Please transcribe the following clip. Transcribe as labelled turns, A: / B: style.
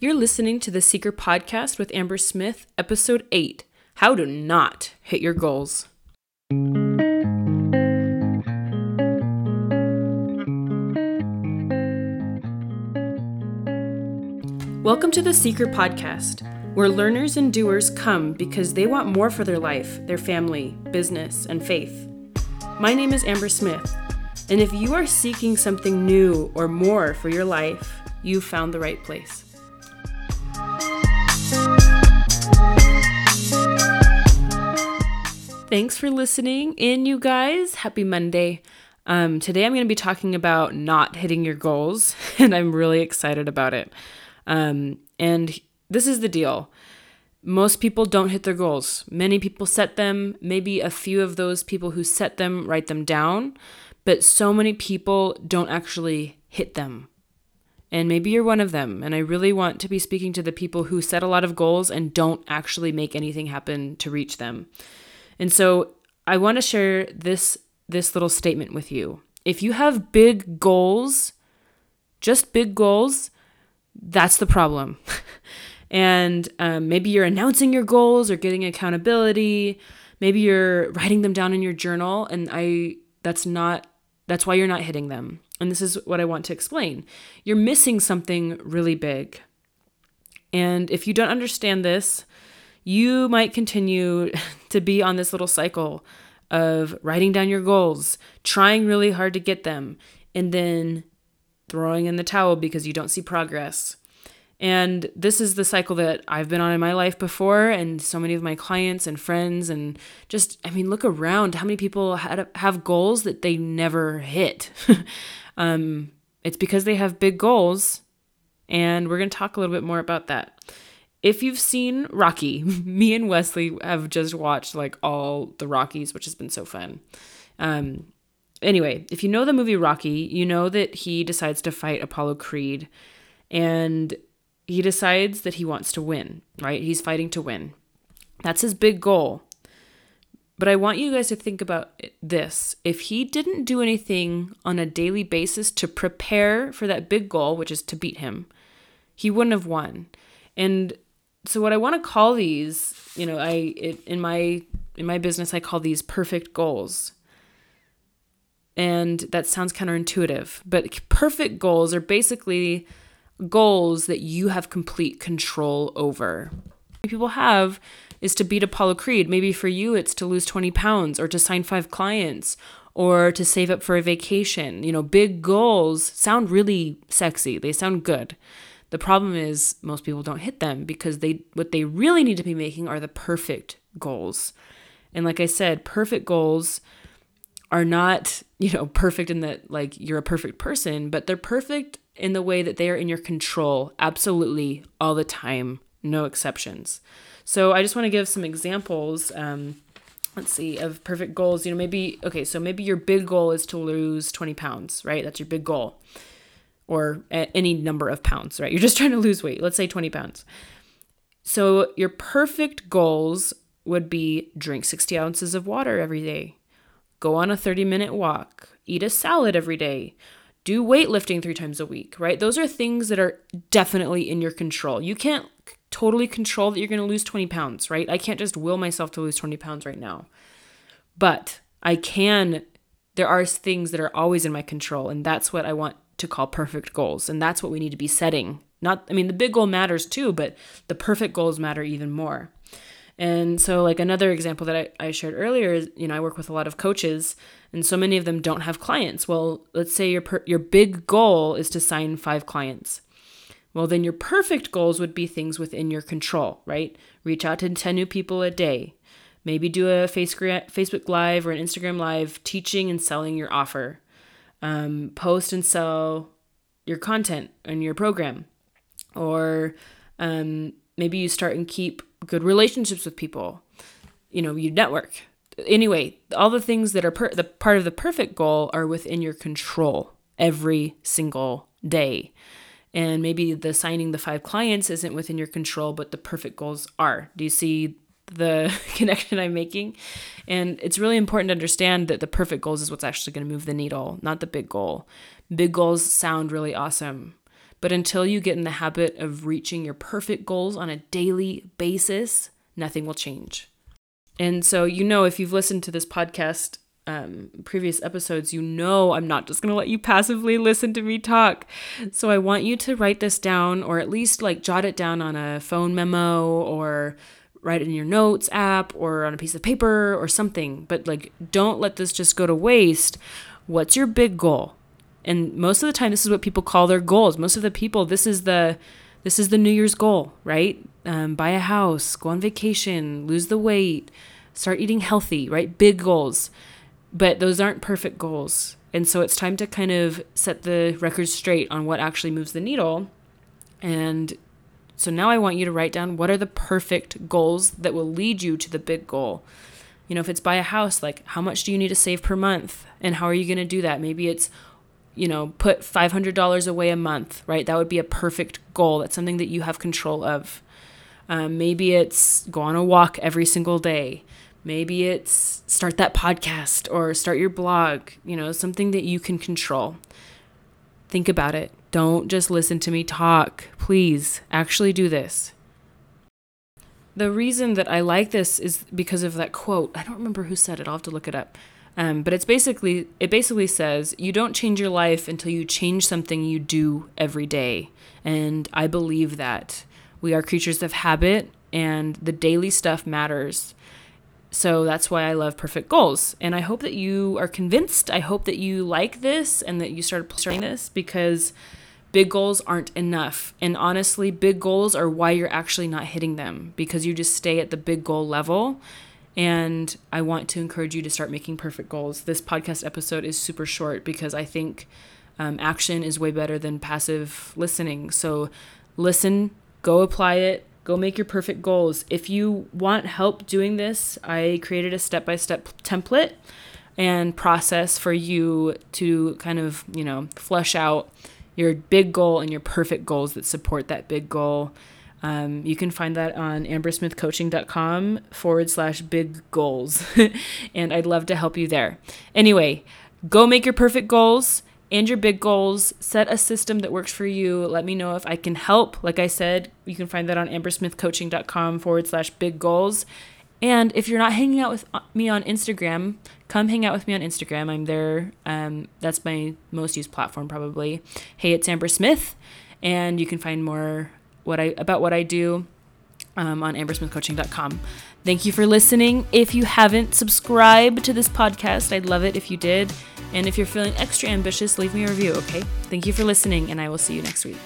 A: You're listening to the Seeker Podcast with Amber Smith, Episode 8 How to Not Hit Your Goals. Welcome to the Seeker Podcast, where learners and doers come because they want more for their life, their family, business, and faith. My name is Amber Smith, and if you are seeking something new or more for your life, you've found the right place. Thanks for listening in, you guys. Happy Monday. Um, today I'm going to be talking about not hitting your goals, and I'm really excited about it. Um, and this is the deal most people don't hit their goals. Many people set them, maybe a few of those people who set them write them down, but so many people don't actually hit them. And maybe you're one of them. And I really want to be speaking to the people who set a lot of goals and don't actually make anything happen to reach them. And so I want to share this this little statement with you. If you have big goals, just big goals, that's the problem. and um, maybe you're announcing your goals or getting accountability. Maybe you're writing them down in your journal, and I that's not that's why you're not hitting them. And this is what I want to explain. You're missing something really big. And if you don't understand this, you might continue to be on this little cycle of writing down your goals, trying really hard to get them, and then throwing in the towel because you don't see progress. And this is the cycle that I've been on in my life before, and so many of my clients and friends, and just, I mean, look around how many people had, have goals that they never hit. um, it's because they have big goals, and we're going to talk a little bit more about that. If you've seen Rocky, me and Wesley have just watched like all the Rockies, which has been so fun. Um, anyway, if you know the movie Rocky, you know that he decides to fight Apollo Creed. And he decides that he wants to win, right? He's fighting to win. That's his big goal. But I want you guys to think about this. If he didn't do anything on a daily basis to prepare for that big goal, which is to beat him, he wouldn't have won. And so what I want to call these, you know, I it, in my in my business I call these perfect goals. And that sounds counterintuitive, but perfect goals are basically goals that you have complete control over. People have is to beat Apollo Creed. Maybe for you, it's to lose 20 pounds or to sign five clients or to save up for a vacation. You know, big goals sound really sexy, they sound good. The problem is most people don't hit them because they what they really need to be making are the perfect goals. And like I said, perfect goals are not, you know, perfect in that like you're a perfect person, but they're perfect in the way that they are in your control absolutely all the time, no exceptions. So I just want to give some examples. Um, let's see, of perfect goals. You know, maybe, okay, so maybe your big goal is to lose 20 pounds, right? That's your big goal. Or any number of pounds, right? You're just trying to lose weight. Let's say 20 pounds. So your perfect goals would be drink 60 ounces of water every day, go on a 30 minute walk, eat a salad every day, do weightlifting three times a week, right? Those are things that are definitely in your control. You can't totally control that you're going to lose 20 pounds, right? I can't just will myself to lose 20 pounds right now. But I can, there are things that are always in my control. And that's what I want to call perfect goals. And that's what we need to be setting. Not, I mean, the big goal matters too, but the perfect goals matter even more. And so, like another example that I, I shared earlier is, you know, I work with a lot of coaches, and so many of them don't have clients. Well, let's say your per- your big goal is to sign five clients. Well, then your perfect goals would be things within your control, right? Reach out to 10 new people a day. Maybe do a Facebook Live or an Instagram Live teaching and selling your offer. Um, post and sell your content and your program. Or um, maybe you start and keep good relationships with people. You know, you network. Anyway, all the things that are per- the part of the perfect goal are within your control every single day. And maybe the signing the five clients isn't within your control, but the perfect goals are. Do you see the connection I'm making? And it's really important to understand that the perfect goals is what's actually going to move the needle, not the big goal. Big goals sound really awesome, But until you get in the habit of reaching your perfect goals on a daily basis, nothing will change. And so, you know, if you've listened to this podcast, um, previous episodes, you know I'm not just going to let you passively listen to me talk. So I want you to write this down or at least like jot it down on a phone memo or write it in your notes app or on a piece of paper or something. But like, don't let this just go to waste. What's your big goal? And most of the time, this is what people call their goals. Most of the people, this is the this is the New Year's goal, right? Um, buy a house, go on vacation, lose the weight, start eating healthy, right? Big goals. But those aren't perfect goals. And so it's time to kind of set the record straight on what actually moves the needle and so now I want you to write down what are the perfect goals that will lead you to the big goal. You know, if it's buy a house, like how much do you need to save per month? And how are you going to do that? Maybe it's, you know, put $500 away a month, right? That would be a perfect goal. That's something that you have control of. Um, maybe it's go on a walk every single day. Maybe it's start that podcast or start your blog, you know, something that you can control. Think about it. Don't just listen to me talk. Please, actually do this. The reason that I like this is because of that quote. I don't remember who said it. I'll have to look it up. Um, but it's basically it basically says you don't change your life until you change something you do every day. And I believe that we are creatures of habit, and the daily stuff matters. So that's why I love perfect goals. And I hope that you are convinced. I hope that you like this and that you start starting this because big goals aren't enough. And honestly, big goals are why you're actually not hitting them because you just stay at the big goal level. And I want to encourage you to start making perfect goals. This podcast episode is super short because I think um, action is way better than passive listening. So listen, go apply it, go make your perfect goals. If you want help doing this, I created a step by step template and process for you to kind of, you know, flush out your big goal and your perfect goals that support that big goal. Um, you can find that on ambersmithcoaching.com forward slash big goals. and I'd love to help you there. Anyway, go make your perfect goals and your big goals. Set a system that works for you. Let me know if I can help. Like I said, you can find that on ambersmithcoaching.com forward slash big goals. And if you're not hanging out with uh, me on Instagram, come hang out with me on Instagram. I'm there. Um, that's my most used platform probably. Hey, it's Amber Smith, and you can find more what I about what I do um, on ambersmithcoaching.com. Thank you for listening. If you haven't subscribed to this podcast, I'd love it if you did. And if you're feeling extra ambitious, leave me a review, okay? Thank you for listening, and I will see you next week.